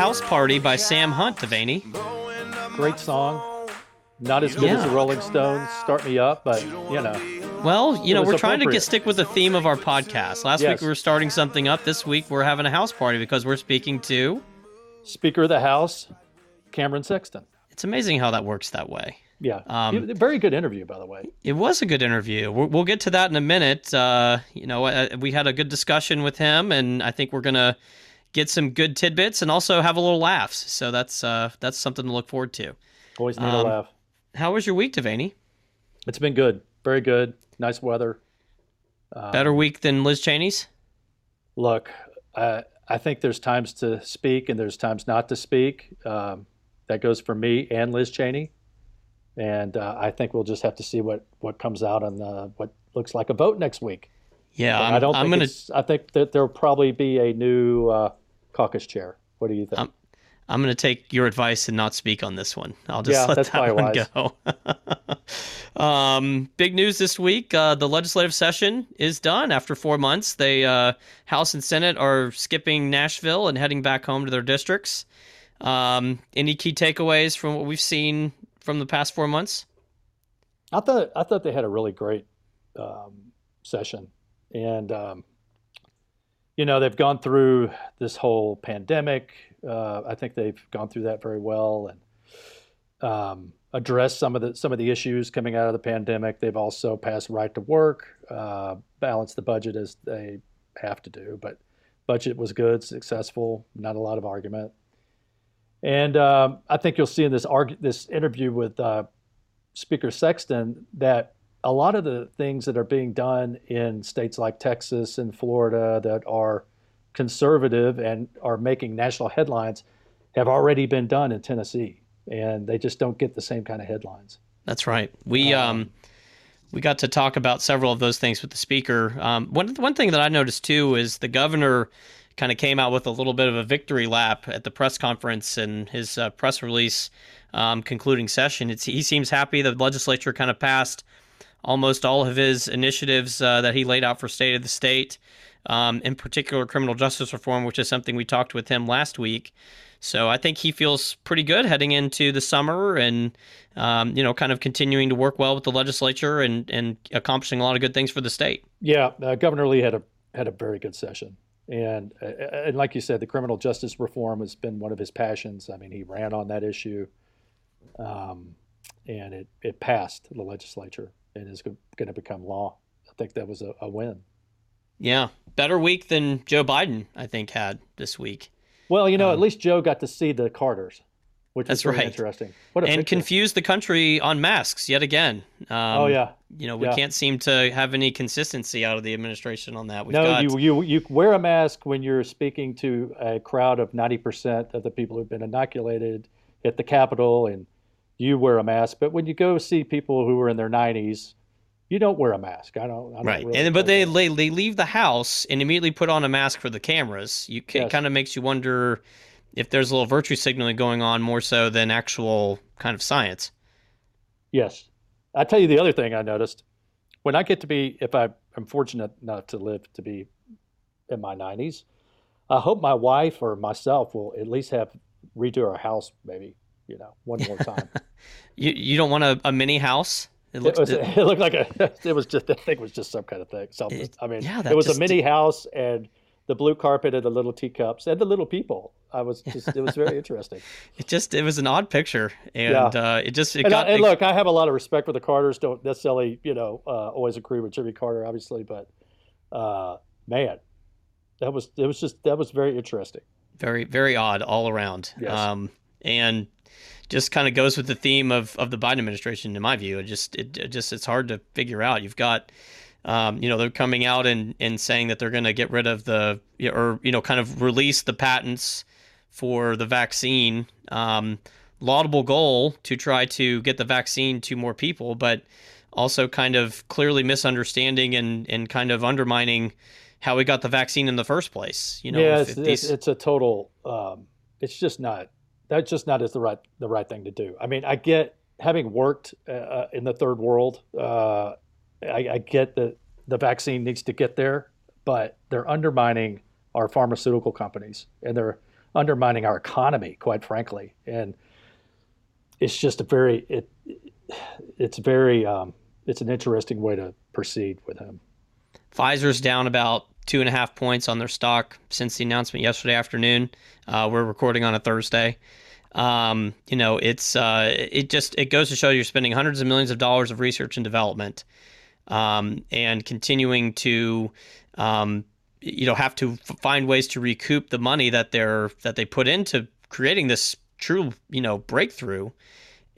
House Party by Sam Hunt, Devaney. Great song. Not as good Yeah. as the Rolling Stones, Start Me Up, but you know. Well, you know, we're trying to get stick with the theme of our podcast. Last Yes. week we were starting something up. This week we're having a house party because we're speaking to. Speaker of the House, Cameron Sexton. It's amazing how that works that way. Yeah. Um, Very good interview, by the way. It was a good interview. We'll, we'll get to that in a minute. Uh, you know, uh, we had a good discussion with him, and I think we're gonna get some good tidbits and also have a little laughs. So that's uh, that's something to look forward to. Always need Um, a laugh. How was your week, Devaney? It's been good. Very good. Nice weather. Um, Better week than Liz Cheney's? Look, uh, I think there's times to speak and there's times not to speak. Um, that goes for me and Liz Cheney. And uh, I think we'll just have to see what, what comes out on the, what looks like a vote next week. Yeah, I'm, I don't I'm think gonna I think that there'll probably be a new uh, caucus chair. What do you think? Um, I'm gonna take your advice and not speak on this one. I'll just Yeah, let that one probably go. um, big news this week: uh, the legislative session is done after four months. They uh, House and Senate are skipping Nashville and heading back home to their districts. Um, any key takeaways from what we've seen from the past four months? I thought I thought they had a really great um, session, and um, you know they've gone through this whole pandemic. Uh, I think they've gone through that very well and um, addressed some of the some of the issues coming out of the pandemic. They've also passed right to work, uh, balanced the budget as they have to do, but budget was good, successful, not a lot of argument. And um, I think you'll see in this argu- this interview with uh, Speaker Sexton that a lot of the things that are being done in states like Texas and Florida that are conservative and are making national headlines have already been done in Tennessee, and they just don't get the same kind of headlines. That's right. We um, we got to talk about several of those things with the speaker. Um, one one thing that I noticed too is the governor kind of came out with a little bit of a victory lap at the press conference and his uh, press release um, concluding session. It's he seems happy the legislature kind of passed almost all of his initiatives uh, that he laid out for state of the state. Um, in particular, criminal justice reform, which is something we talked with him last week. So I think he feels pretty good heading into the summer and, um, you know, kind of continuing to work well with the legislature and, and accomplishing a lot of good things for the state. Yeah, uh, Governor Lee had a had a very good session, and uh, and like you said, the criminal justice reform has been one of his passions. I mean, he ran on that issue, um, and it it passed the legislature and is going to become law. I think that was a, a win. Yeah. Better week than Joe Biden, I think, had this week. Well, you know, Um, at least Joe got to see the Carters, which That's is very right. interesting. What a And picture. confused the country on masks yet again. Um, oh yeah, You know, we Yeah. can't seem to have any consistency out of the administration on that. We've no, got, you you you wear a mask when you're speaking to a crowd of ninety percent of the people who've been inoculated at the Capitol, and you wear a mask. But when you go see people who are in their nineties, you don't wear a mask. I don't. I don't Right, really and but they, they they leave the house and immediately put on a mask for the cameras. You ca- Yes. kind of makes you wonder if there's a little virtue signaling going on more so than actual kind of science. Yes. I tell you the other thing I noticed when I get to be, if I am fortunate enough to live to be in my 90s, I hope my wife or myself will at least have redo our house, maybe, you know, one more time. You you don't want a, a mini house? It it, was, it looked like a, it was just, I think it was just some kind of thing. Something. It- I mean, yeah, it was just- a mini house and the blue carpet and the little teacups and the little people. I was just, it was very interesting. it just it was an odd picture, and Yeah. uh, it just it and, I, got and look, I have a lot of respect for the Carters. Don't necessarily, you know, uh, always agree with Jimmy Carter, obviously, but uh, man, that was it was just that was very interesting. very very odd all around. Yes. Um, and just kind of goes with the theme of, of the Biden administration, in my view. It just it, it just it's hard to figure out. You've got, um, you know, they're coming out and, and saying that they're going to get rid of the or you know kind of release the patents for the vaccine. Um, laudable goal to try to get the vaccine to more people, but also kind of clearly misunderstanding and and kind of undermining how we got the vaccine in the first place. You know, yeah, if- it's, if it's, these- it's a total. Um, it's just not. That just not is the right the right thing to do. I mean, I get having worked uh, uh, in the third world. Uh, I, I get that the vaccine needs to get there, but they're undermining our pharmaceutical companies and they're undermining our economy, quite frankly. And it's just a very it it's very um, it's an interesting way to proceed with him. Pfizer's down about two and a half points on their stock since the announcement yesterday afternoon. Uh, we're recording on a Thursday. Um, you know, it's uh, it just it goes to show you're spending hundreds of millions of dollars of research and development, um, and continuing to, um, you know, have to f- find ways to recoup the money that they're that they put into creating this true, you know, breakthrough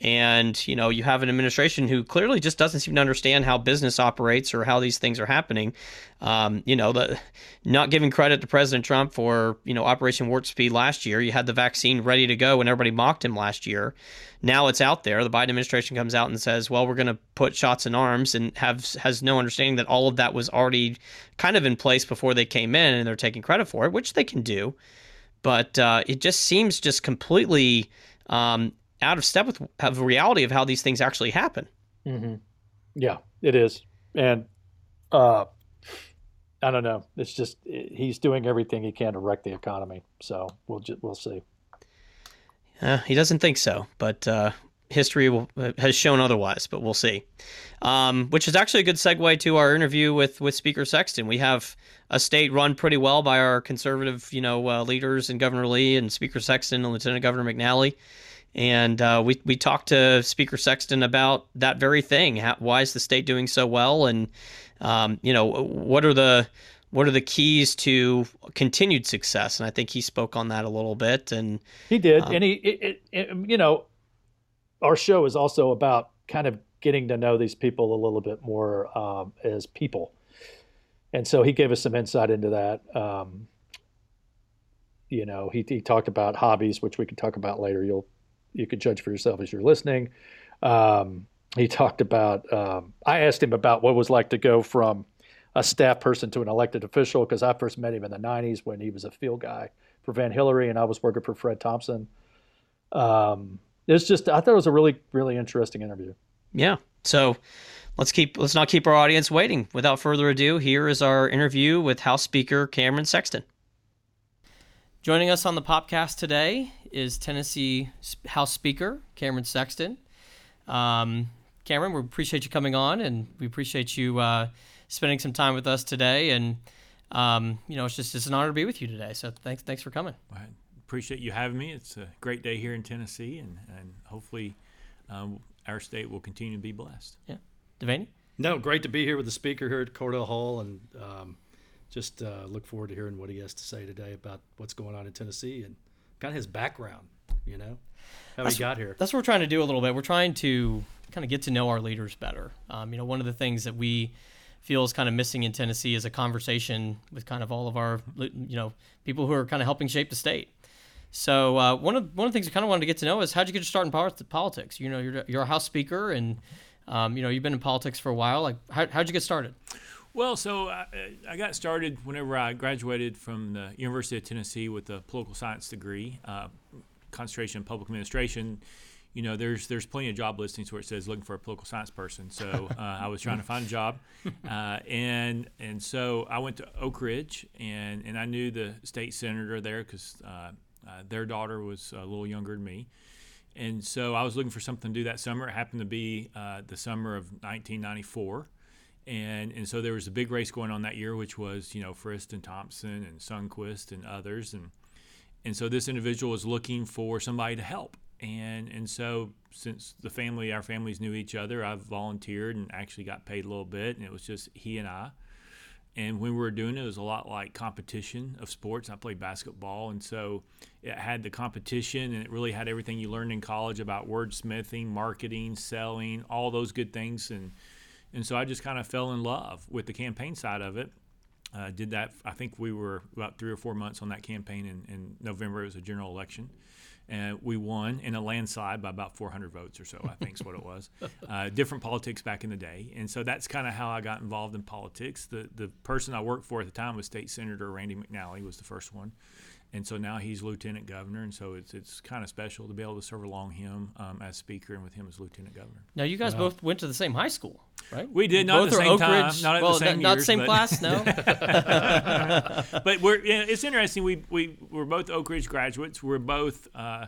and you know you have an administration who clearly just doesn't seem to understand how business operates or how these things are happening. Um, you know the not giving credit to president trump for you know operation warp speed last year. You had the vaccine ready to go and everybody mocked him last year. Now it's out there. The biden administration comes out and says well we're going to put shots in arms and have has no understanding that all of that was already kind of in place before they came in and they're taking credit for it which they can do. But uh, it just seems just completely um, out of step with the reality of how these things actually happen. Mm-hmm. Yeah, it is, and uh, I don't know. It's just he's doing everything he can to wreck the economy. So we'll just, we'll see. Uh, he doesn't think so, but uh, history will, has shown otherwise. But we'll see. Um, which is actually a good segue to our interview with with Speaker Sexton. We have a state run pretty well by our conservative, you know, uh, leaders and Governor Lee and Speaker Sexton and Lieutenant Governor McNally. And uh, we we talked to Speaker Sexton about that very thing. How, why is the state doing so well? And um, you know, what are the what are the keys to continued success? And I think he spoke on that a little bit. And he did. Um, and he, it, it, you know, our show is also about kind of getting to know these people a little bit more um, as people. And so he gave us some insight into that. Um, you know, he, he talked about hobbies, which we can talk about later. You'll you could judge for yourself as you're listening. Um, he talked about. Um, I asked him about what was like to go from a staff person to an elected official because I first met him in the '90s when he was a field guy for Van Hilleary, and I was working for Fred Thompson. Um, it's just I thought it was a really really interesting interview. Yeah. So let's keep let's not keep our audience waiting. Without further ado, here is our interview with House Speaker Cameron Sexton. Joining us on the podcast today is Tennessee House Speaker Cameron Sexton. Um, Cameron, we appreciate you coming on, and we appreciate you uh, spending some time with us today. And um, you know, it's just it's an honor to be with you today. So thanks thanks for coming. I appreciate you having me. It's a great day here in Tennessee, and and hopefully um, our state will continue to be blessed. Yeah, Devaney. No, great to be here with the speaker here at Cordell Hull, and um, just uh, look forward to hearing what he has to say today about what's going on in Tennessee and kind of his background, you know, how that's, he got here. That's what we're trying to do a little bit. We're trying to kind of get to know our leaders better. Um, you know, one of the things that we feel is kind of missing in Tennessee is a conversation with kind of all of our, you know, people who are kind of helping shape the state. So uh, one of one of the things I kind of wanted to get to know is how'd you get your start in politics? You know, you're you're a House Speaker, and um, you know you've been in politics for a while. Like, how, how'd you get started? Well, so I, I, got started whenever I graduated from the University of Tennessee with a political science degree, uh, concentration in public administration. You know, there's there's plenty of job listings where it says looking for a political science person. So uh, I was trying to find a job, uh, and and so I went to Oak Ridge, and and I knew the state senator there because uh, uh, their daughter was a little younger than me. And so I was looking for something to do that summer. It happened to be uh, the summer of 1994 and and so there was a big race going on that year, which was you know Frist and Thompson and Sundquist and others, and and so this individual was looking for somebody to help, and and so since the family, our families knew each other, I volunteered and actually got paid a little bit, and it was just he and I. And when we were doing it, it was a lot like competition of sports. I played basketball, and so it had the competition, and it really had everything you learned in college about wordsmithing, marketing, selling, all those good things, and and so I just kind of fell in love with the campaign side of it. Uh, did that. I think we were about three or four months on that campaign in, in November. It was a general election. And we won in a landslide by about 400 votes or so, I think is what it was. Uh, different politics back in the day. And so that's kind of how I got involved in politics. The, the person I worked for at the time was State Senator Randy McNally, was the first one. And so now he's lieutenant governor, and so it's it's kind of special to be able to serve along him um, as speaker and with him as lieutenant governor. Now you guys both went to the same high school, right? We did not both at the are same Oak time, Ridge- not at the well, same not years, same but- class, no. but we're yeah, it's interesting. We we we're both Oak Ridge graduates. We're both. Uh,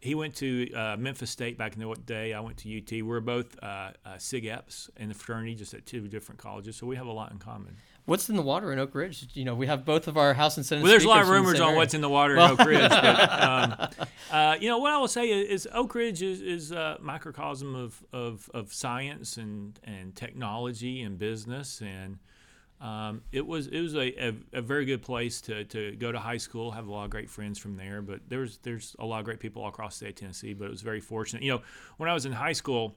he went to uh, Memphis State back in the day. I went to UT. We're both uh, uh, Sig Eps in the fraternity, just at two different colleges. So we have a lot in common. What's in the water in Oak Ridge? You know, we have both of our House and Senate. Well, there's a lot of speakers from the rumors on area. what's in the water in Oak Ridge. But, um, uh, you know, what I will say is, is Oak Ridge is, is a microcosm of, of, of science and, and technology and business. And um, it was it was a, a, a very good place to, to go to high school, have a lot of great friends from there. But there's there's a lot of great people all across the state of Tennessee. But it was very fortunate. You know, when I was in high school,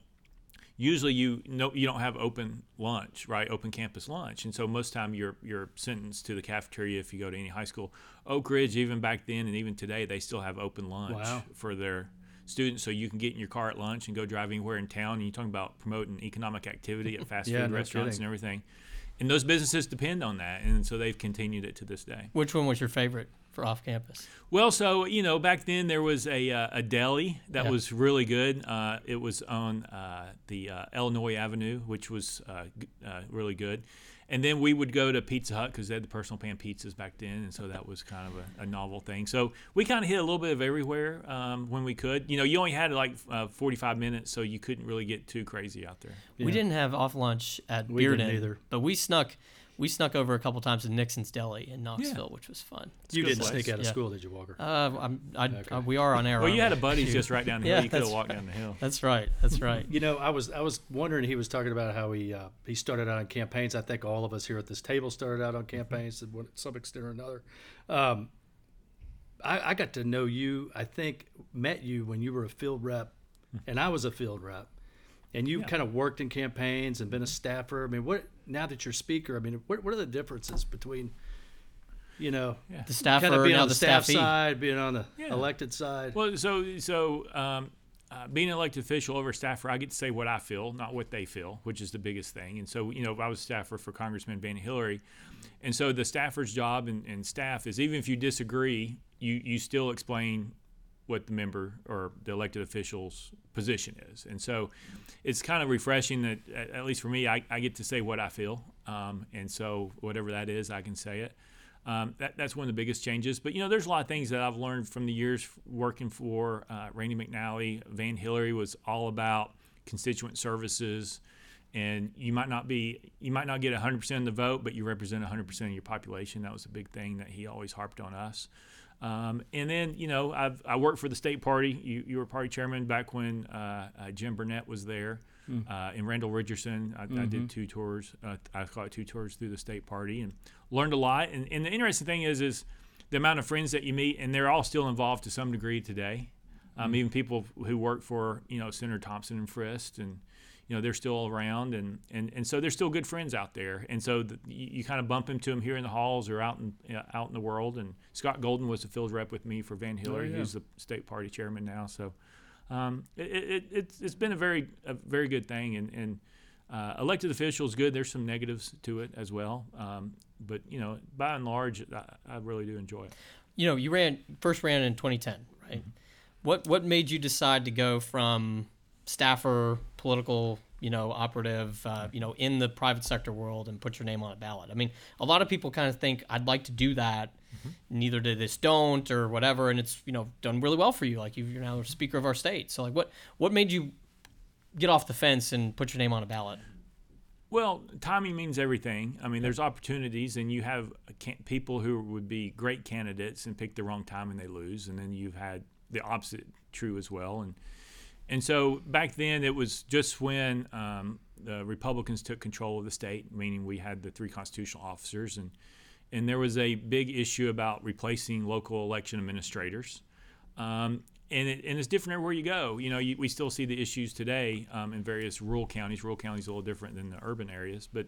usually you know you don't have open lunch right? Open campus lunch. And so most time you're you're sentenced to the cafeteria if you go to any high school. Oak ridge even back then and even today they still have open lunch Wow. for their students. So you can get in your car at lunch and go drive anywhere in town. And you're talking about promoting economic activity at fast Yeah, food no restaurants kidding. and everything and those businesses depend on that and so they've continued it to this day Which one was your favorite for off campus? well, so you know, back then there was a, uh, a deli that Yeah. was really good. Uh, it was on uh, the uh, Illinois Avenue, which was uh, uh, really good. And then we would go to Pizza Hut because they had the personal pan pizzas back then, and so that was kind of a, a novel thing. So we kind of hit a little bit of everywhere um, when we could. You know, you only had like uh, 45 minutes, so you couldn't really get too crazy out there. We didn't have off lunch at We didn't Bearden, either. but we snuck we snuck over a couple times to Nixon's Deli in Knoxville, which was fun. You good didn't place. sneak out of Yeah. school, did you, Walker? Uh, I'm, I, Okay. uh, we are on air. Well, you had we? a buddy's just right down the hill. Yeah, you could have that's- walked down the hill. That's right. That's right. You know, I was I was wondering. He was talking about how he uh, he started out on campaigns. I think all of us here at this table started out on campaigns to some extent or another. Um, I, I got to know you. I think met you when you were a field rep, and I was a field rep, and you've kind of worked in campaigns and been a staffer. I mean, what now that you're a speaker? I mean, what what are the differences between, you know, The staffer kind of being on the the staff staffee. side, being on the Yeah. elected side? Well, so so um, uh, being an elected official over a staffer, I get to say what I feel, not what they feel, which is the biggest thing. And so, you know, I was a staffer for Congressman Van Hilleary, and so the staffer's job and, and staff is even if you disagree, you you still explain what the member or the elected official's position is. And so it's kind of refreshing that, at least for me, I, I get to say what I feel. Um, and so whatever that is, I can say it. Um, that, that's one of the biggest changes. But, you know, there's a lot of things that I've learned from the years working for uh, Randy McNally. Van Hilleary was all about constituent services. And you might not be, you might not get 100% of the vote, but you represent 100% of your population. That was a big thing that he always harped on us. Um, and then, you know, I've, I worked for the state party. You, you were party chairman back when uh, uh, Jim Burnett was there. Uh, and Randall Richardson, I, I did two tours. Uh, I call it two tours through the state party and learned a lot. And, and the interesting thing is, is the amount of friends that you meet, and they're all still involved to some degree today. Um, Even people who work for, you know, Senator Thompson and Frist, and you know they're still around, and and, and so they're still good friends out there. And so the, you, you kind of bump into them here in the halls or out in you know, out in the world. And Scott Golden was the field rep with me for Van Hilleary. yeah. He's the state party chairman now. So um, it, it, it's it's been a very a very good thing, and and uh, elected officials good. There's some negatives to it as well, um, but you know by and large, I, I really do enjoy it. You know, you ran first ran in 2010, right? Mm-hmm. What what made you decide to go from staffer, political, you know, operative, uh, you know, in the private sector world and put your name on a ballot? I mean, a lot of people kind of think I'd like to do that. Mm-hmm. Neither did this, don't, or whatever, and it's you know done really well for you. Like you're now speaker of our state. So like, what what made you get off the fence and put your name on a ballot? Well, timing means everything. I mean, there's opportunities, and you have people who would be great candidates and pick the wrong time and they lose, and then you've had the opposite true as well. And and so back then, it was just when um, the Republicans took control of the state, meaning we had the three constitutional officers, and and there was a big issue about replacing local election administrators. Um, and, it, and it's different everywhere you go. You know, you, we still see the issues today um, in various rural counties. Rural counties a little different than the urban areas, but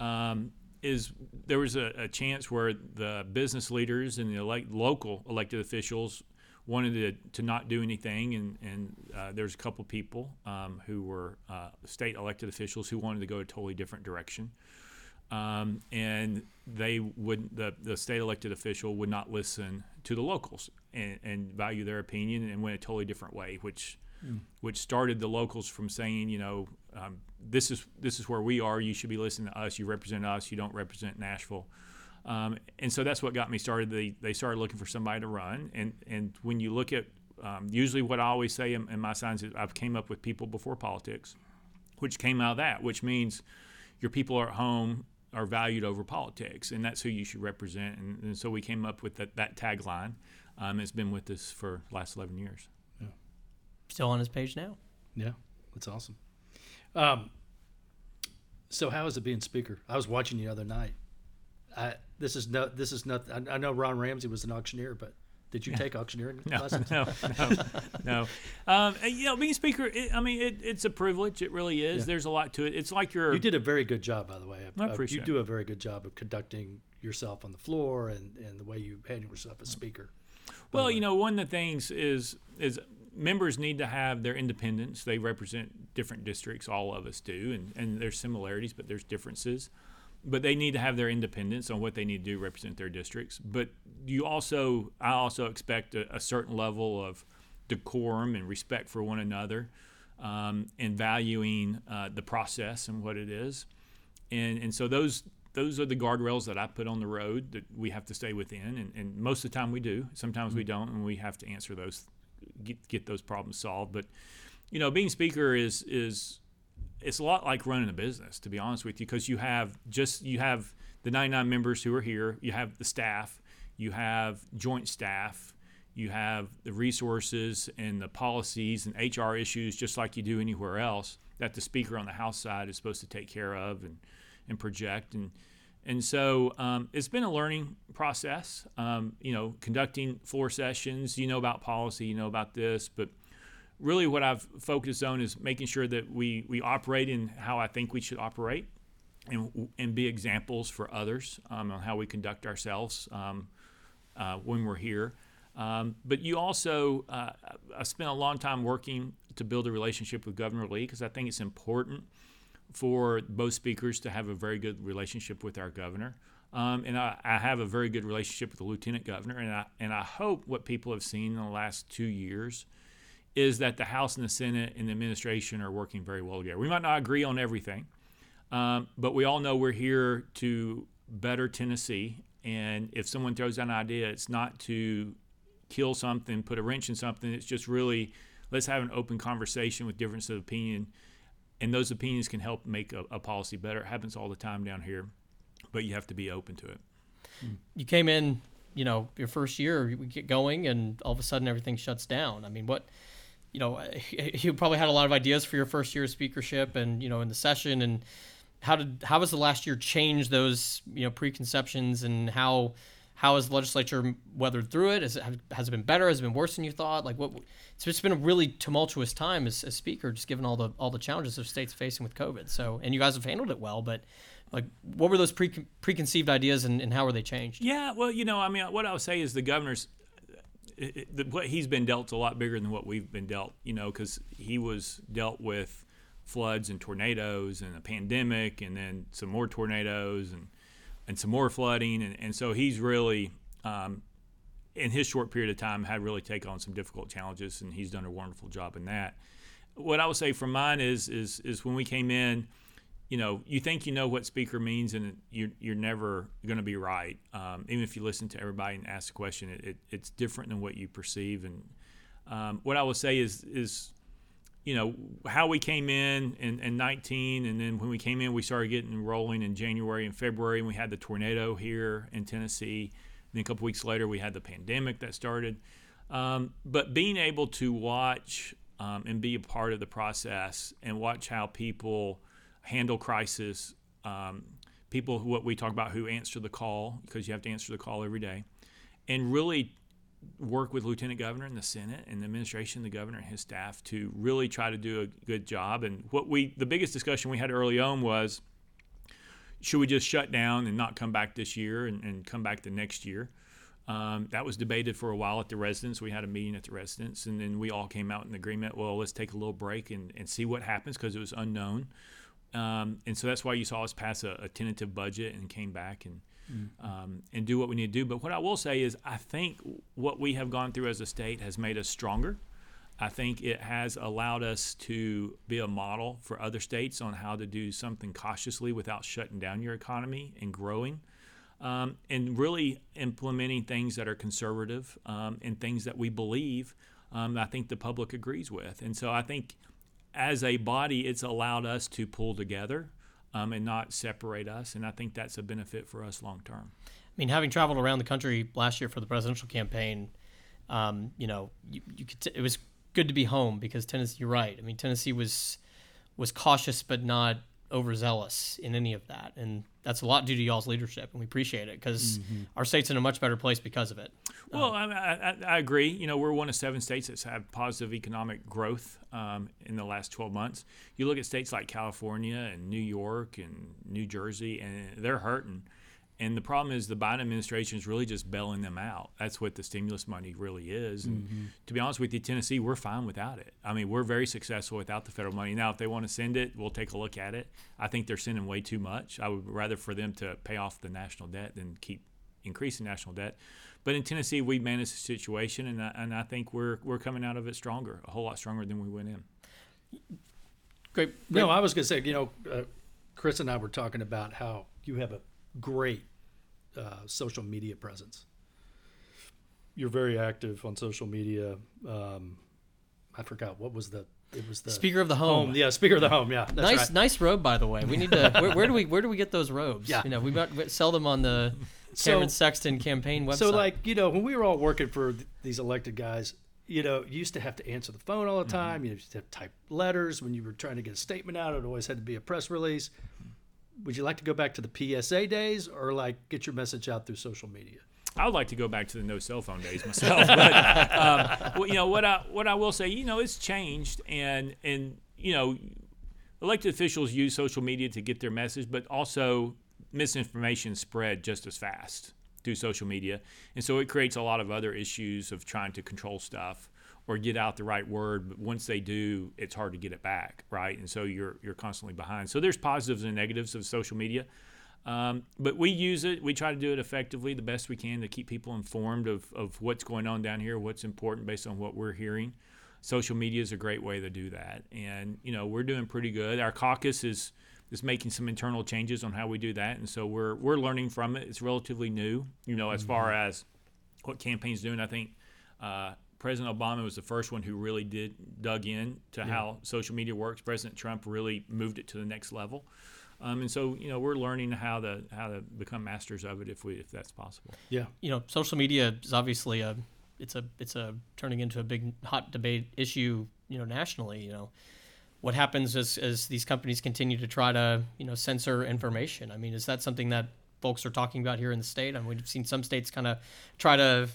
um, is there was a, a chance where the business leaders and the elect, local elected officials wanted to, to not do anything, and and uh, there's a couple people um, who were uh, state elected officials who wanted to go a totally different direction. um, and they would the, the state elected official would not listen to the locals and, and value their opinion and went a totally different way, which which started the locals from saying, you know, um, this is this is where we are. You should be listening to us. You represent us. You don't represent Nashville. Um, and so that's what got me started. They they started looking for somebody to run. And and when you look at um, usually what I always say in, in my signs is I've came up with people before politics, which came out of that, which means your people are at home are valued over politics, and that's who you should represent. And, and so we came up with that, that tagline. Um, it's been with us for the last 11 years. Yeah. Still on his page now. Yeah, that's awesome. Um, so how is it being speaker? I was watching you the other night. I, this is no, this is not. I, I know Ron Ramsey was an auctioneer, but did you take auctioneering No, lessons? no, no, no. Um, you know, being speaker, it, I mean, it, it's a privilege. It really is. Yeah. There's a lot to it. It's like you're. You did a very good job, by the way. I Uh, appreciate You do a very good job of conducting yourself on the floor and, and the way you handle yourself as speaker. Well, you know, one of the things is is members need to have their independence. They represent different districts. All of us do, and and there's similarities, but there's differences. But they need to have their independence on what they need to do to represent their districts. But you also, I also expect a, a certain level of decorum and respect for one another, um, and valuing uh, the process and what it is. And and so those those are the guardrails that I put on the road that we have to stay within, and, and most of the time we do. Sometimes we don't, and we have to answer those, get get those problems solved. But you know, being speaker is is it's a lot like running a business, to be honest with you, because you have just you have the 99 members who are here, you have the staff, you have joint staff, you have the resources and the policies and HR issues, just like you do anywhere else, that the speaker on the House side is supposed to take care of and and project and and so um, it's been a learning process. Um, you know, conducting floor sessions. You know about policy. You know about this, but really what I've focused on is making sure that we we operate in how I think we should operate, and and be examples for others um, on how we conduct ourselves um, uh, when we're here. Um, but you also, uh, I spent a long time working to build a relationship with Governor Lee because I think it's important for both speakers to have a very good relationship with our governor. Um, and I, I have a very good relationship with the lieutenant governor. And I, and I hope what people have seen in the last two years is that the House and the Senate and the administration are working very well together. We might not agree on everything, um, but we all know we're here to better Tennessee. And if someone throws out an idea, it's not to kill something, put a wrench in something. It's just really let's have an open conversation with difference of opinion and those opinions can help make a, a, policy better. It happens all the time down here, but you have to be open to it. You came in, you know, your first year, we get going, and all of a sudden everything shuts down. I mean, what, you know, you probably had a lot of ideas for your first year of speakership, and you know, in the session, and how did how has the last year changed those you know preconceptions, and how how has the legislature weathered through it? Has it, has it been better? Has it been worse than you thought? Like what? It's just been a really tumultuous time as, as speaker, just given all the all the challenges of state's facing with COVID. So, and you guys have handled it well, but like, what were those pre, preconceived ideas, and, and how were they changed? Yeah, well, you know, I mean, what I'll say is the governor's it, it, the, what he's been dealt is a lot bigger than what we've been dealt. You know, because he was dealt with floods and tornadoes and a pandemic, and then some more tornadoes and and some more flooding, and, and so he's really, um, in his short period of time, had really taken on some difficult challenges, and he's done a wonderful job in that. What I would say from mine is is is when we came in, you know, you think you know what speaker means, and you're you're never going to be right. Um, even if you listen to everybody and ask a question, it, it, it's different than what you perceive. And um, what I will say is is you know how we came in, in in 19 and then when we came in we started getting rolling in january and february and we had the tornado here in tennessee and then a couple weeks later we had the pandemic that started um, but being able to watch um, and be a part of the process and watch how people handle crisis um, people who what we talk about who answer the call because you have to answer the call every day and really work with Lieutenant Governor and the Senate and the administration, the governor and his staff to really try to do a good job. And what we, the biggest discussion we had early on was, should we just shut down and not come back this year and, and come back the next year? Um, that was debated for a while at the residence. We had a meeting at the residence, and then we all came out in agreement. Well, let's take a little break and, and see what happens because it was unknown. Um, and so that's why you saw us pass a, a tentative budget and came back and um, and do what we need to do. But what I will say is, I think what we have gone through as a state has made us stronger. I think it has allowed us to be a model for other states on how to do something cautiously without shutting down your economy and growing. Um, and really implementing things that are conservative um, and things that we believe um, I think the public agrees with. And so I think as a body, it's allowed us to pull together um, and not separate us. And I think that's a benefit for us long term. I mean, having traveled around the country last year for the presidential campaign, um, you know, you, you could t- it was good to be home because Tennessee. You're right. I mean, Tennessee was was cautious but not overzealous in any of that, and that's a lot due to y'all's leadership, and we appreciate it because our state's in a much better place because of it. Well, I, I, I agree. You know, we're one of seven states that's had positive economic growth um, in the last 12 months. You look at states like California and New York and New Jersey, and they're hurting. And the problem is the Biden administration is really just bailing them out. That's what the stimulus money really is. And to be honest with you, Tennessee, we're fine without it. I mean, we're very successful without the federal money. Now, if they want to send it, we'll take a look at it. I think they're sending way too much. I would rather for them to pay off the national debt than keep increasing national debt. But in Tennessee, we managed the situation, and I, and I think we're we're coming out of it stronger, a whole lot stronger than we went in. Great. No, I was going to say, you know, uh, Chris and I were talking about how you have a great uh, social media presence. You're very active on social media. Um, I forgot what was the. It was the Speaker of the home. home. Yeah, speaker of the home. Yeah, that's nice, right. nice robe, by the way. We need to. where, where do we where do we get those robes? Yeah. you know, we got, we sell them on the So- Cameron Sexton campaign website. So, like, you know, when we were all working for th- these elected guys, you know, you used to have to answer the phone all the time. You used to have to type letters when you were trying to get a statement out. It always had to be a press release. Would you like to go back to the PSA days or like get your message out through social media? I would like to go back to the no cell phone days myself, but um, well, you know what I what I will say, you know, it's changed, and and you know, elected officials use social media to get their message, but also misinformation spread just as fast through social media, and so it creates a lot of other issues of trying to control stuff or get out the right word. But once they do, it's hard to get it back, right? And so you're you're constantly behind. So there's positives and negatives of social media. Um, but we use it. We try to do it effectively, the best we can, to keep people informed of, of what's going on down here, what's important based on what we're hearing. Social media is a great way to do that, and you know we're doing pretty good. Our caucus is is making some internal changes on how we do that, and so we're we're learning from it. It's relatively new, you know, as far as what campaigns doing. I think uh, President Obama was the first one who really did dug in to how social media works. President Trump really moved it to the next level. Um, and so, you know, we're learning how to how to become masters of it if we if that's possible. Yeah. you know, social media is obviously a it's a it's a turning into a big hot debate issue, you know, nationally. You know, what happens as as these companies continue to try to you know censor information? I mean, is that something that folks are talking about here in the state? I mean, we've seen some states kind of try to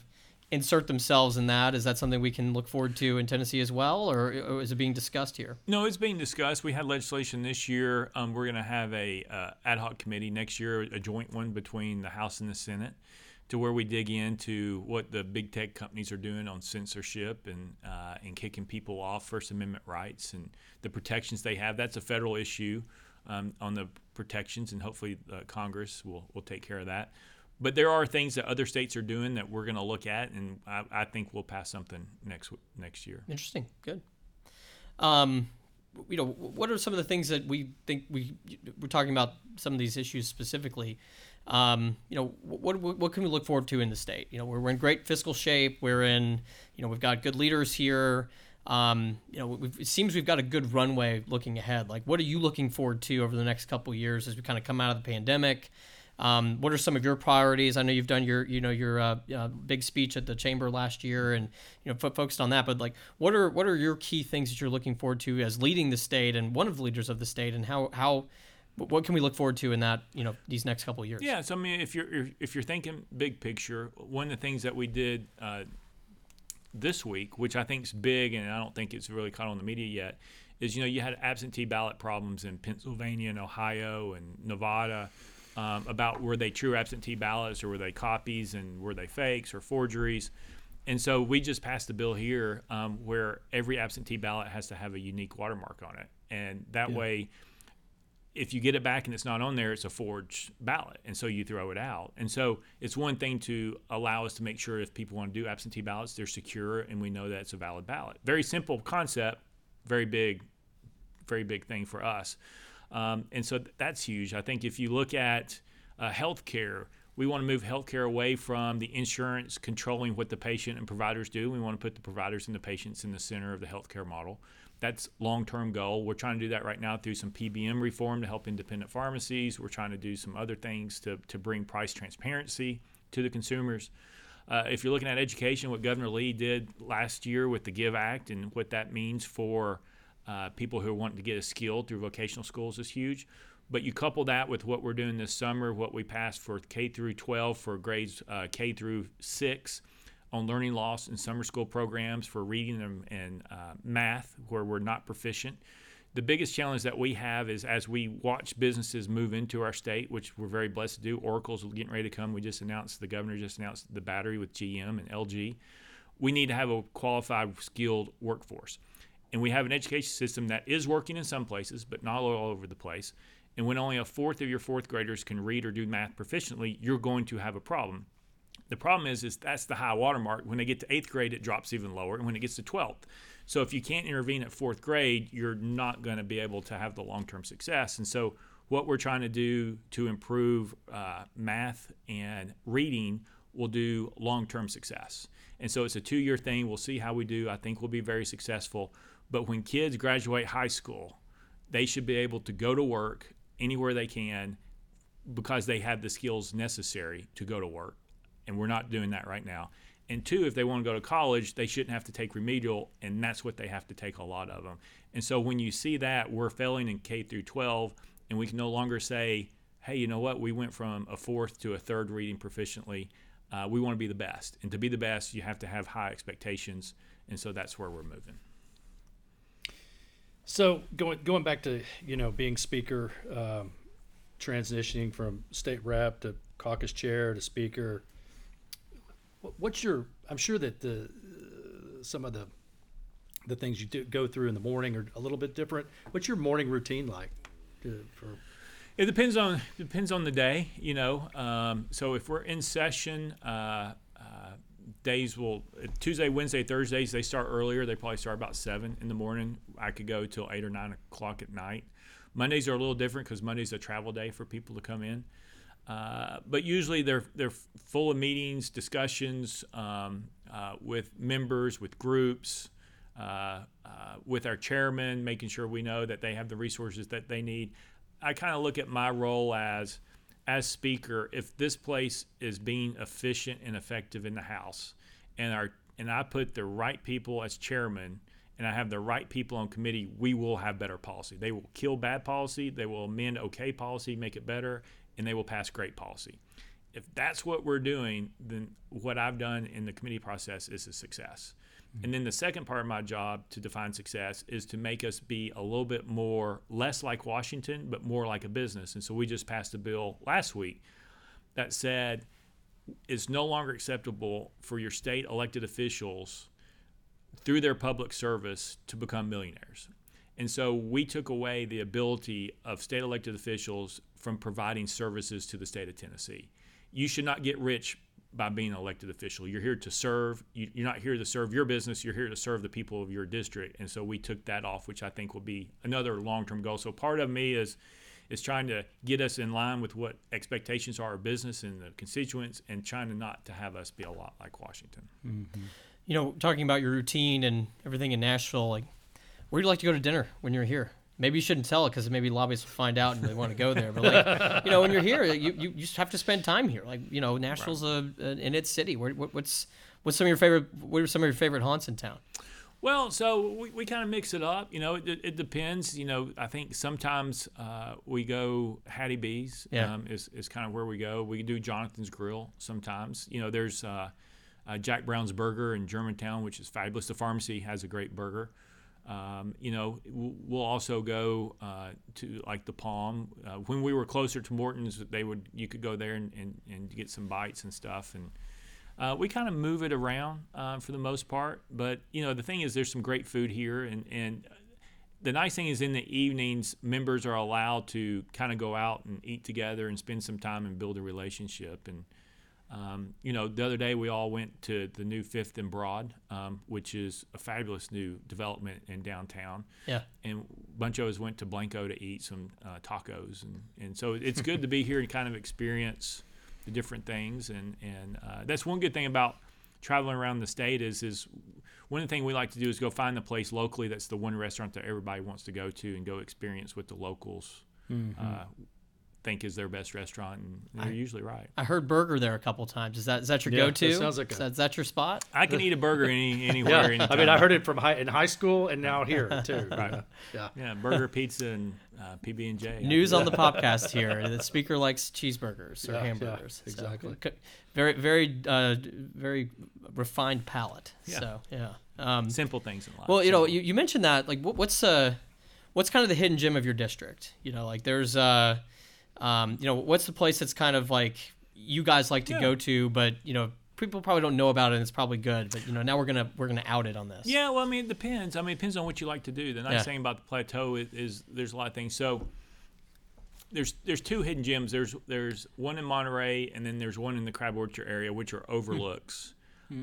insert themselves in that. Is that something we can look forward to in Tennessee as well, or, is it being discussed here? No, it's being discussed. We had legislation this year. Um, we're going to have a uh, ad hoc committee next year, a joint one between the House and the Senate, to where we dig into what the big tech companies are doing on censorship and uh, and kicking people off First Amendment rights and the protections they have. That's a federal issue um, on the protections, and hopefully uh, Congress will will take care of that. But there are things that other states are doing that we're going to look at, and I, I think we'll pass something next next year. Interesting. Good. Um, you know, what are some of the things that we think we we're talking about some of these issues specifically? Um, you know, what, what what can we look forward to in the state? You know, we're, we're in great fiscal shape. We're in, you know, we've got good leaders here. Um, you know, it seems we've got a good runway looking ahead. Like, what are you looking forward to over the next couple years as we kind of come out of the pandemic? Um, what are some of your priorities? I know you've done your, you know, your uh, uh, big speech at the chamber last year, and you know, fo- focused on that. But like, what are what are your key things that you're looking forward to as leading the state and one of the leaders of the state, and how how what can we look forward to in that you know these next couple years? Yeah, so I mean, if you're if you're thinking big picture, one of the things that we did uh, this week, which I think is big, and I don't think it's really caught on the media yet, is you know you had absentee ballot problems in Pennsylvania and Ohio and Nevada um, about were they true absentee ballots or were they copies and were they fakes or forgeries. And so we just passed a bill here um, where every absentee ballot has to have a unique watermark on it, and that way if you get it back and it's not on there, it's a forged ballot, and so you throw it out. And so it's one thing to allow us to make sure if people want to do absentee ballots, they're secure and we know that it's a valid ballot. Very simple concept, very big, very big thing for us. Um, and so th- that's huge. I think if you look at uh, healthcare, we want to move healthcare away from the insurance controlling what the patient and providers do. We want to put the providers and the patients in the center of the healthcare model. That's long-term goal. We're trying to do that right now through some PBM reform to help independent pharmacies. We're trying to do some other things to, to bring price transparency to the consumers. Uh, if you're looking at education, what Governor Lee did last year with the Give Act and what that means for uh, people who are wanting to get a skill through vocational schools is huge. But you couple that with what we're doing this summer, what we passed for K through 12 for grades uh, K through 6 on learning loss and summer school programs for reading and, and uh, math where we're not proficient. The biggest challenge that we have is as we watch businesses move into our state, which we're very blessed to do. Oracle's getting ready to come. We just announced, the governor just announced the battery with GM and LG. We need to have a qualified, skilled workforce. And we have an education system that is working in some places, but not all over the place. And when only a fourth of your fourth graders can read or do math proficiently, you're going to have a problem. The problem is, is that's the high water mark. When they get to eighth grade, it drops even lower, and when it gets to 12th. So if you can't intervene at fourth grade, you're not going to be able to have the long-term success. And so what we're trying to do to improve uh, math and reading will do long-term success. And so it's a two-year thing. We'll see how we do. I think we'll be very successful. But when kids graduate high school, they should be able to go to work anywhere they can because they have the skills necessary to go to work and we're not doing that right now. And two, if they want to go to college, they shouldn't have to take remedial, and that's what they have to take a lot of them. And so when you see that we're failing in K through 12, and we can no longer say, hey, you know what, we went from a fourth to a third reading proficiently. Uh, we want to be the best, and to be the best, you have to have high expectations, and so that's where we're moving. So going going back to you know being speaker, um, transitioning from state rep to caucus chair to speaker What's your? I'm sure that the uh, some of the the things you do go through in the morning are a little bit different. What's your morning routine like? To, for it depends on depends on the day, you know. Um, so if we're in session, uh, days will Tuesday, Wednesday, Thursdays they start earlier. They probably start about seven in the morning. I could go till eight or nine o'clock at night. Mondays are a little different because Monday's a travel day for people to come in. Uh, but usually they're they're full of meetings, discussions um, uh, with members, with groups, uh, uh, with our chairman, making sure we know that they have the resources that they need. I kind of look at my role as as speaker. If this place is being efficient and effective in the House, and our and I put the right people as chairman, and I have the right people on committee, we will have better policy. They will kill bad policy. They will amend okay policy, make it better, and they will pass great policy. If that's what we're doing, then what I've done in the committee process is a success. Mm-hmm. And then the second part of my job to define success is to make us be a little bit more, less like Washington, but more like a business. And so we just passed a bill last week that said it's no longer acceptable for your state elected officials through their public service to become millionaires. And so we took away the ability of state elected officials from providing services to the state of Tennessee. You should not get rich by being an elected official. You're here to serve. You're not here to serve your business. You're here to serve the people of your district. And so we took that off, which I think will be another long-term goal. So part of me is is trying to get us in line with what expectations are of business and the constituents, and trying to not to have us be a lot like Washington. Mm-hmm. You know, talking about your routine and everything in Nashville, like where do you like to go to dinner when you're here? Maybe you shouldn't tell it because maybe lobbyists will find out and they want to go there. But like, you know, when you're here, you, you, you just have to spend time here. Like, you know, Nashville's right. a, a, in its city. Where, what, what's what's some of your favorite? What are some of your favorite haunts in town? Well, so we, we kind of mix it up. You know, it, it depends. You know, I think sometimes uh, we go Hattie B's yeah. um, is, is kind of where we go. We do Jonathan's Grill sometimes. You know, there's uh, uh, Jack Brown's Burger in Germantown, which is fabulous. The pharmacy has a great burger. Um, you know, we'll also go uh, to like the Palm. Uh, when we were closer to Morton's, they would you could go there and, and, and get some bites and stuff. And uh, we kind of move it around uh, for the most part. But you know, the thing is, there's some great food here, and and the nice thing is in the evenings, members are allowed to kind of go out and eat together and spend some time and build a relationship. And um, you know, the other day we all went to the new Fifth and Broad, um, which is a fabulous new development in downtown. Yeah. And a bunch of us went to Blanco to eat some uh, tacos, and, and so it's good to be here and kind of experience the different things. And and uh, that's one good thing about traveling around the state is is one of the things we like to do is go find the place locally that's the one restaurant that everybody wants to go to and go experience with the locals uh, think is their best restaurant, and they're usually right. I heard burger there a couple times. Is that is that your Yeah, go-to? that sounds like is, that, is that your spot? I can eat a burger any anywhere. Yeah, anywhere. I mean. I heard it from high in high school and now here too. Right. Yeah. Yeah, burger, pizza, and uh, PB and J. News on the podcast here. The speaker likes cheeseburgers or Yeah, yeah, hamburgers. So, exactly. c- very, very, uh, very refined palate. Yeah. So yeah. Um, Simple things in life. well, you know, you, you mentioned that. Like, what, what's uh, what's kind of the hidden gem of your district? You know, like there's uh, um, you know, what's the place that's kind of like you guys like to Yeah. go to, but you know, people probably don't know about it, and it's probably good. But you know, now we're gonna we're gonna out it on this. Yeah, well, I mean, it depends. I mean, it depends on what you like to do. The nice Yeah. thing about the plateau is, is there's a lot of things. So there's there's two hidden gems. There's there's one in Monterey, and then there's one in the Crab Orchard area, which are overlooks.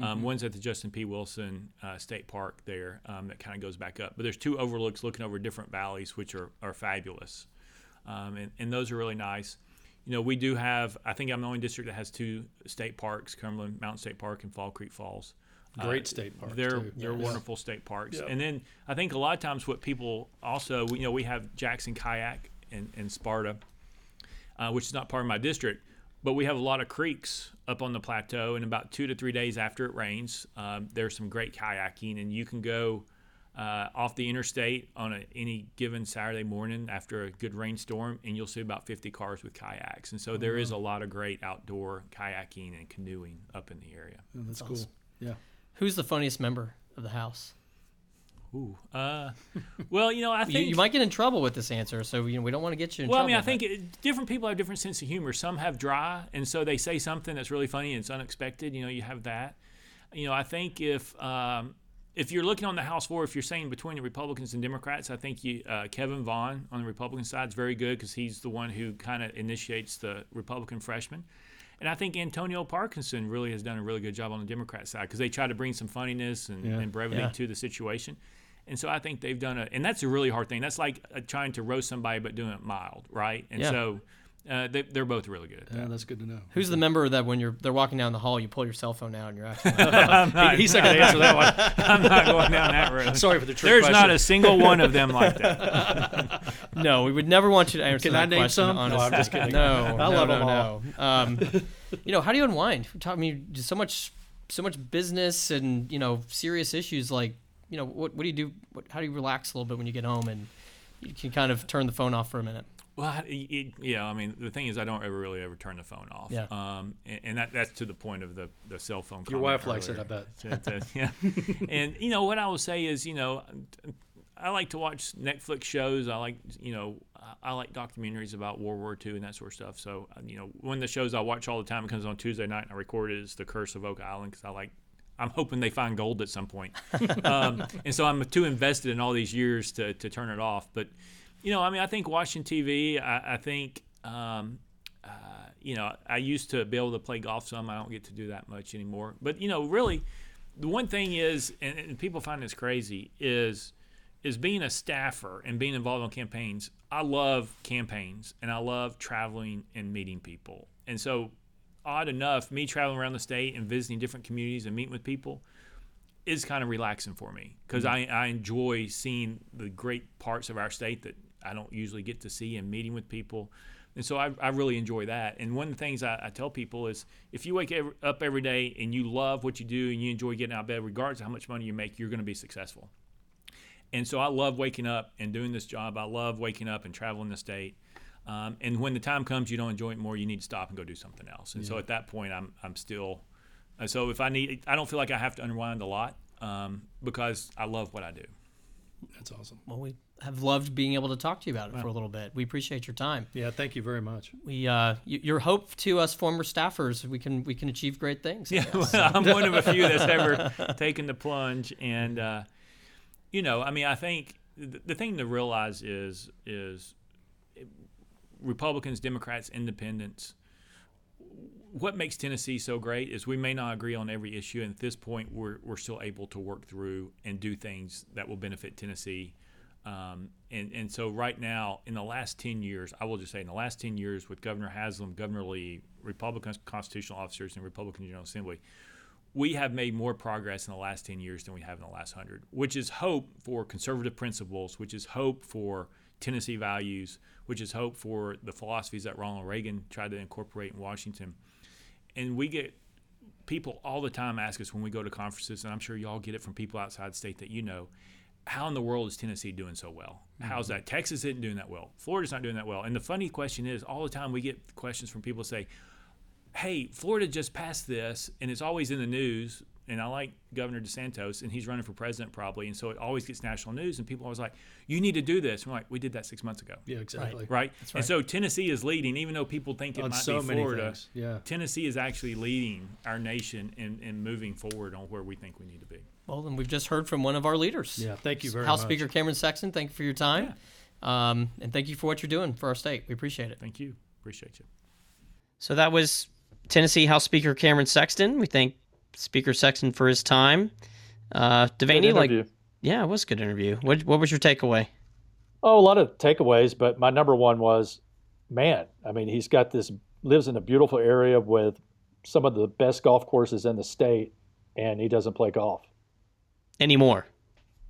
Um, one's at the Justin P. Wilson uh, State Park there um, that kind of goes back up. But there's two overlooks looking over different valleys, which are, are fabulous. Um, and, and those are really nice. You know, we do have, I think I'm the only district that has two state parks Cumberland Mountain State Park and Fall Creek Falls. Great state parks, They're too. they're Yes. wonderful state parks. Yeah. And then I think a lot of times what people also, you know, we have Jackson Kayak and, and Sparta, uh, which is not part of my district, but we have a lot of creeks up on the plateau. And about two to three days after it rains, um, there's some great kayaking, and you can go uh, off the interstate on a, any given Saturday morning after a good rainstorm, and you'll see about 50 cars with kayaks. And so there is a lot of great outdoor kayaking and canoeing up in the area. Oh, that's cool. Yeah. Who's the funniest member of the house? Ooh, uh, well, you know, I think you might get in trouble with this answer, so you know we don't want to get you in trouble. Well, I mean, I but- think it, different people have different sense of humor. Some have dry, and so they say something that's really funny and it's unexpected. You know, you have that. You know, I think if um, if you're looking on the House floor, if you're saying between the Republicans and Democrats, I think you uh, Kevin Vaughan on the Republican side is very good because he's the one who kind of initiates the Republican freshman. And I think Antonio Parkinson really has done a really good job on the Democrat side because they try to bring some funniness and, Yeah. and brevity Yeah. to the situation. And so I think they've done a, and that's a really hard thing. That's like uh, trying to roast somebody but doing it mild, right? And Yeah. so uh, they, they're both really good at that. Yeah, that's good to know. Who's the member that when you're they're walking down the hall, you pull your cell phone out and you're actually He, he's not going to answer that one. I'm not going down that road. Sorry for the trick There's question. not a single one of them like that. no, we would never want you to answer Can that I name question. some? No, I'm honestly. just kidding. No, I no, love no, them all. no. Um, you know, how do you unwind? Talk I mean, just so much, so much business and you know serious issues. Like, you know, what what do you do? What, how do you relax a little bit when you get home and you can kind of turn the phone off for a minute? Well, I- it, yeah, I mean, the thing is, I don't ever really ever turn the phone off. Yeah. Um, and, and that, that's to the point of the, the cell phone. Your comment wife likes it, earlier. I bet. To- to- yeah. and you know what I will say is, you know, I like to watch Netflix shows. I like, you know, I- I like documentaries about World War II and that sort of stuff. So, uh, you know, one of the shows I watch all the time it comes on Tuesday night and I record it is The Curse of Oak Island because I like. I'm hoping they find gold at some point, um, and so I'm too invested in all these years to, to turn it off. But you know, I mean, I think watching TV. I, I think, um, uh, you know, I used to be able to play golf some. I don't get to do that much anymore. But you know, really, the one thing is, and, and people find this crazy, is is being a staffer and being involved in campaigns. I love campaigns and I love traveling and meeting people. And so, odd enough, me traveling around the state and visiting different communities and meeting with people is kind of relaxing for me because I, I enjoy seeing the great parts of our state that I don't usually get to see and meeting with people. And so I, I really enjoy that. And one of the things I, I tell people is if you wake every, up every day and you love what you do and you enjoy getting out of bed, regardless of how much money you make, you're going to be successful. And so I love waking up and doing this job. I love waking up and traveling the state. Um, and when the time comes, you don't enjoy it more, you need to stop and go do something else. And so at that point, I'm, I'm still. uh, So if I need, I don't feel like I have to unwind a lot um, because I love what I do. That's awesome. Well, we have loved being able to talk to you about it for a little bit. We appreciate your time. Yeah, thank you very much. We, uh, y- your hope to us former staffers, we can we can achieve great things. I Yeah, guess. well, I'm one of a few that's ever taken the plunge, and uh, you know, I mean, I think the, the thing to realize is is Republicans, Democrats, Independents. What makes Tennessee so great is we may not agree on every issue, and at this point, we're, we're still able to work through and do things that will benefit Tennessee. Um, and, and so, right now, in the last 10 years, I will just say, in the last 10 years, with Governor Haslam, Governor Lee, Republican constitutional officers, and Republican General Assembly, we have made more progress in the last 10 years than we have in the last 100, which is hope for conservative principles, which is hope for Tennessee values, which is hope for the philosophies that Ronald Reagan tried to incorporate in Washington. And we get people all the time ask us when we go to conferences, and I'm sure y'all get it from people outside the state that you know, how in the world is Tennessee doing so well? How's mm-hmm. that? Texas isn't doing that well. Florida's not doing that well. And the funny question is, all the time we get questions from people say, hey, Florida just passed this, and it's always in the news. And I like Governor DeSantis, and he's running for president probably, and so it always gets national news. And people are always like, "You need to do this." And we're like, "We did that six months ago." Yeah, exactly. Right. right. And so Tennessee is leading, even though people think it On might so be Florida. things, yeah. Tennessee is actually leading our nation in, in moving forward on where we think we need to be. Well, then we've just heard from one of our leaders. Yeah, thank you very House much. House Speaker Cameron Sexton, thank you for your time. Um, and thank you for what you're doing for our state. We appreciate it. Thank you. Appreciate you. So that was Tennessee House Speaker Cameron Sexton. We thank Speaker Sexton for his time. Uh, Devaney, like, yeah, it was a good interview. What, what was your takeaway? Oh, a lot of takeaways, but my number one was, man, I mean, he's got this lives in a beautiful area with some of the best golf courses in the state, and he doesn't play golf Anymore?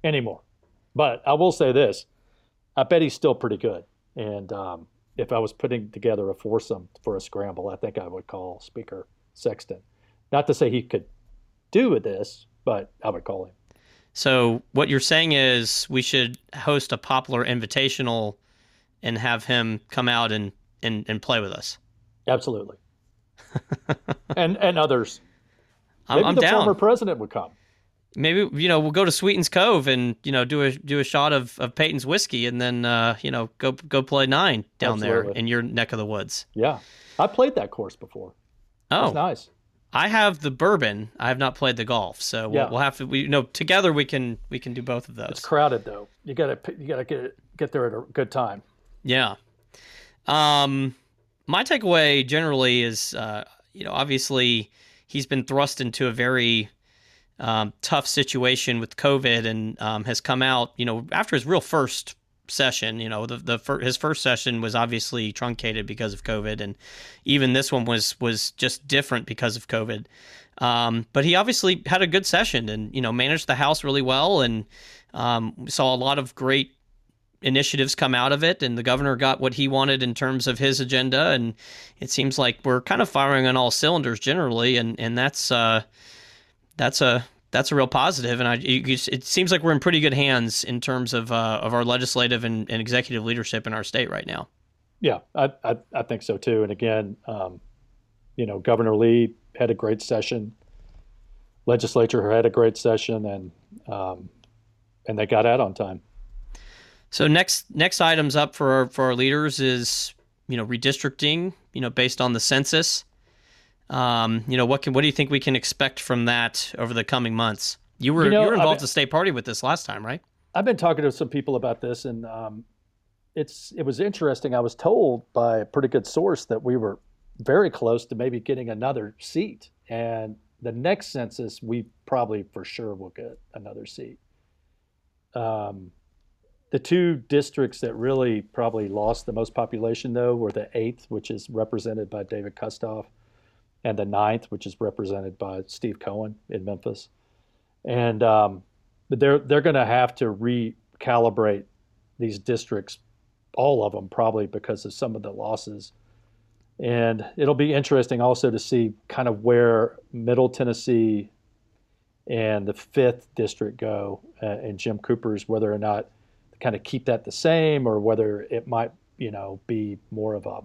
anymore. But I will say this: I bet he's still pretty good. And um, if I was putting together a foursome for a scramble, I think I would call Speaker Sexton. Not to say he could do with this, but I would call him. So what you're saying is we should host a popular invitational and have him come out and, and, and play with us. Absolutely. and and others. I'm, Maybe I'm the down. former president would come. Maybe you know we'll go to Sweetens Cove and you know do a do a shot of, of Peyton's whiskey and then uh, you know go go play nine down there in your neck of the woods. Yeah, I played that course before. Oh, It's nice. I have the bourbon. I have not played the golf, so we'll, Yeah. we'll have to. We you know together we can we can do both of those. It's crowded though. You gotta you gotta get get there at a good time. Yeah. Um, my takeaway generally is, uh, you know, obviously he's been thrust into a very um, tough situation with COVID and um, has come out, you know, after his real first session. You know, the the fir- his first session was obviously truncated because of COVID, and even this one was was just different because of COVID. Um, but he obviously had a good session and you know managed the house really well, and um, saw a lot of great initiatives come out of it and the governor got what he wanted in terms of his agenda and it seems like we're kind of firing on all cylinders generally and and that's uh that's a that's a real positive and I it seems like we're in pretty good hands in terms of uh, of our legislative and, and executive leadership in our state right now. Yeah, I I, I think so too. And again, um, you know, Governor Lee had a great session. Legislature had a great session, and um, and they got out on time. So next next items up for our, for our leaders is you know redistricting you know based on the census. Um, you know what can what do you think we can expect from that over the coming months? You were you, You were involved at the state party with this last time, right? I've been talking to some people about this, and um, it's it was interesting. I was told by a pretty good source that we were very close to maybe getting another seat, and the next census we probably for sure will get another seat. Um, the two districts that really probably lost the most population though were the eighth, which is represented by David Kustoff, and the ninth, which is represented by Steve Cohen in Memphis, and um, but they're they're going to have to recalibrate these districts, all of them probably because of some of the losses. And it'll be interesting also to see kind of where Middle Tennessee and the fifth district go, uh, and Jim Cooper's whether or not kind of keep that the same or whether it might you know be more of a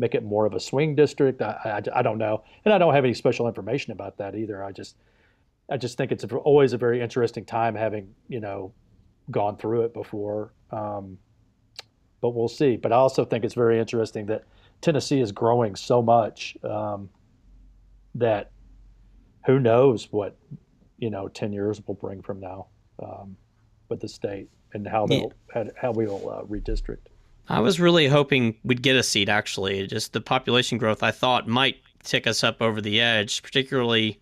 make it more of a swing district. I, I, I don't know, and I don't have any special information about that either. I just I just think it's always a very interesting time having you know gone through it before. Um, but we'll see. But I also think it's very interesting that Tennessee is growing so much um, that who knows what you know ten years will bring from now. Um, with the state and how they'll how, how we will uh, redistrict. I was really hoping we'd get a seat. Actually, just the population growth I thought might tick us up over the edge, particularly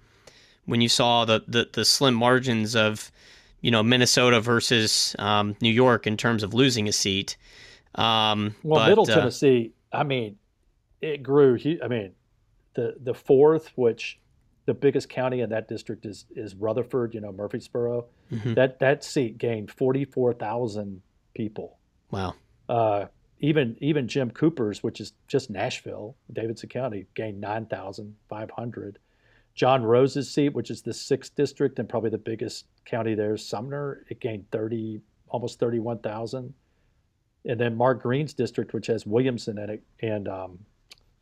when you saw the the, the slim margins of you know Minnesota versus um, New York in terms of losing a seat. Um, well, but, Middle uh, Tennessee, I mean, it grew. I mean, the the fourth, which the biggest county in that district is is Rutherford. You know, Murfreesboro. Mhm. That that seat gained forty four thousand people. wow, Uh, even even Jim Cooper's, which is just Nashville, Davidson County, gained nine thousand five hundred. John Rose's seat, which is the sixth district and probably the biggest county there, Sumner, it gained thirty almost thirty one thousand. And then Mark Green's district, which has Williamson in it, and um,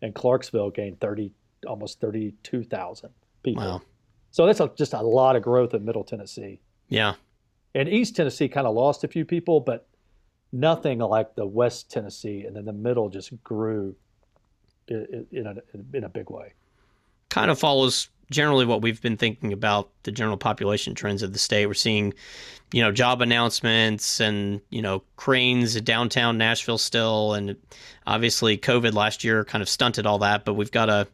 and Clarksville gained thirty almost thirty two thousand people. wow, So that's a, just a lot of growth in Middle Tennessee. yeah, And East Tennessee kind of lost a few people, but nothing like the West Tennessee, and then the middle just grew i- i- in a in a big way. kind of follows generally what we've been thinking about the general population trends of the state. We're seeing, you know, job announcements and you know cranes downtown Nashville still, and obviously COVID last year kind of stunted all that. But we've got a,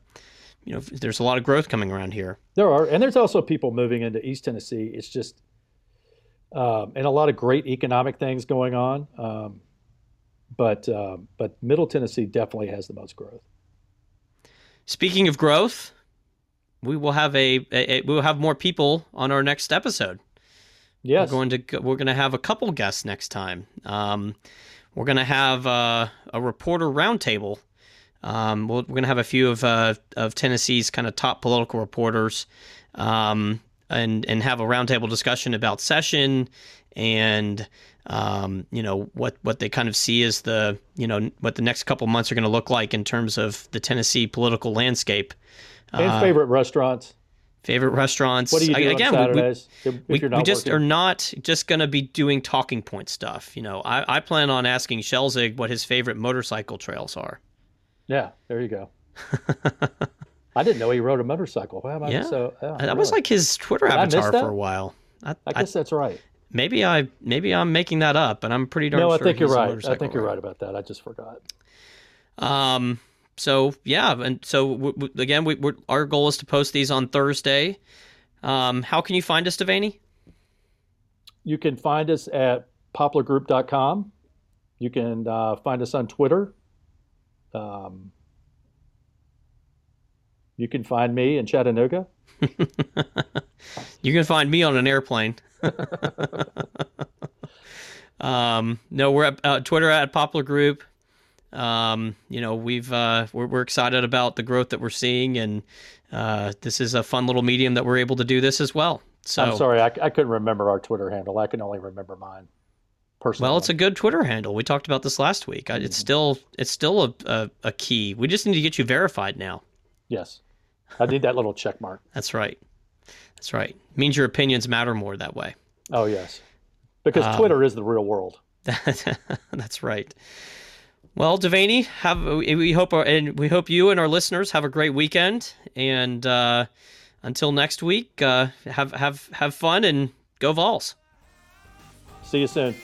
you know, there's a lot of growth coming around here. There are, and there's also people moving into East Tennessee. It's just, um, and a lot of great economic things going on. Um, but um, but Middle Tennessee definitely has the most growth. Speaking of growth, we will have a, a, a we will have more people on our next episode. Yes, We're going to we're going to have a couple guests next time. Um, we're going to have uh, a reporter roundtable. Um, we'll, we're going to have a few of uh, of Tennessee's kind of top political reporters, um, and and have a roundtable discussion about session and um, you know what what they kind of see as the you know what the next couple months are going to look like in terms of the Tennessee political landscape. and Uh, favorite restaurants. favorite restaurants. What do you do I- again, we- we, we, you're we just working? are not just going to be doing talking point stuff. You know, I, I plan on asking Schelzig what his favorite motorcycle trails are. Yeah, there you go. I didn't know he rode a motorcycle. How about Yeah. so? yeah, that was like his Twitter Did I avatar that? for a while. I, I I- guess that's right. maybe I maybe I'm making that up, but I'm pretty darn No, I sure think you're right. I think you're right about that. I just forgot. Um. So yeah, and so w- w- again, we, we're, our goal is to post these on Thursday. Um. How can you find us, Devaney? You can find us at poplargroup.com. You can uh, find us on Twitter. Um, you can find me in Chattanooga. You can find me on an airplane. um, no, we're at uh, Twitter at Poplar Group. Um, you know, we've uh, we're, we're excited about the growth that we're seeing, and uh, this is a fun little medium that we're able to do this as well. So, I'm sorry, I, I couldn't remember our Twitter handle. I can only remember mine. Personally. well, it's a good Twitter handle. We talked about this last week. I, it's still it's still a, a a key. We just need to get you verified now. Yes. I need that little check mark. That's right. That's right. means your opinions matter more that way. Oh yes, because Um, Twitter is the real world. That's right. Well, Devaney, have we hope our, and we hope you and our listeners have a great weekend. And uh, until next week, uh, have have have fun and go Vols. See you soon.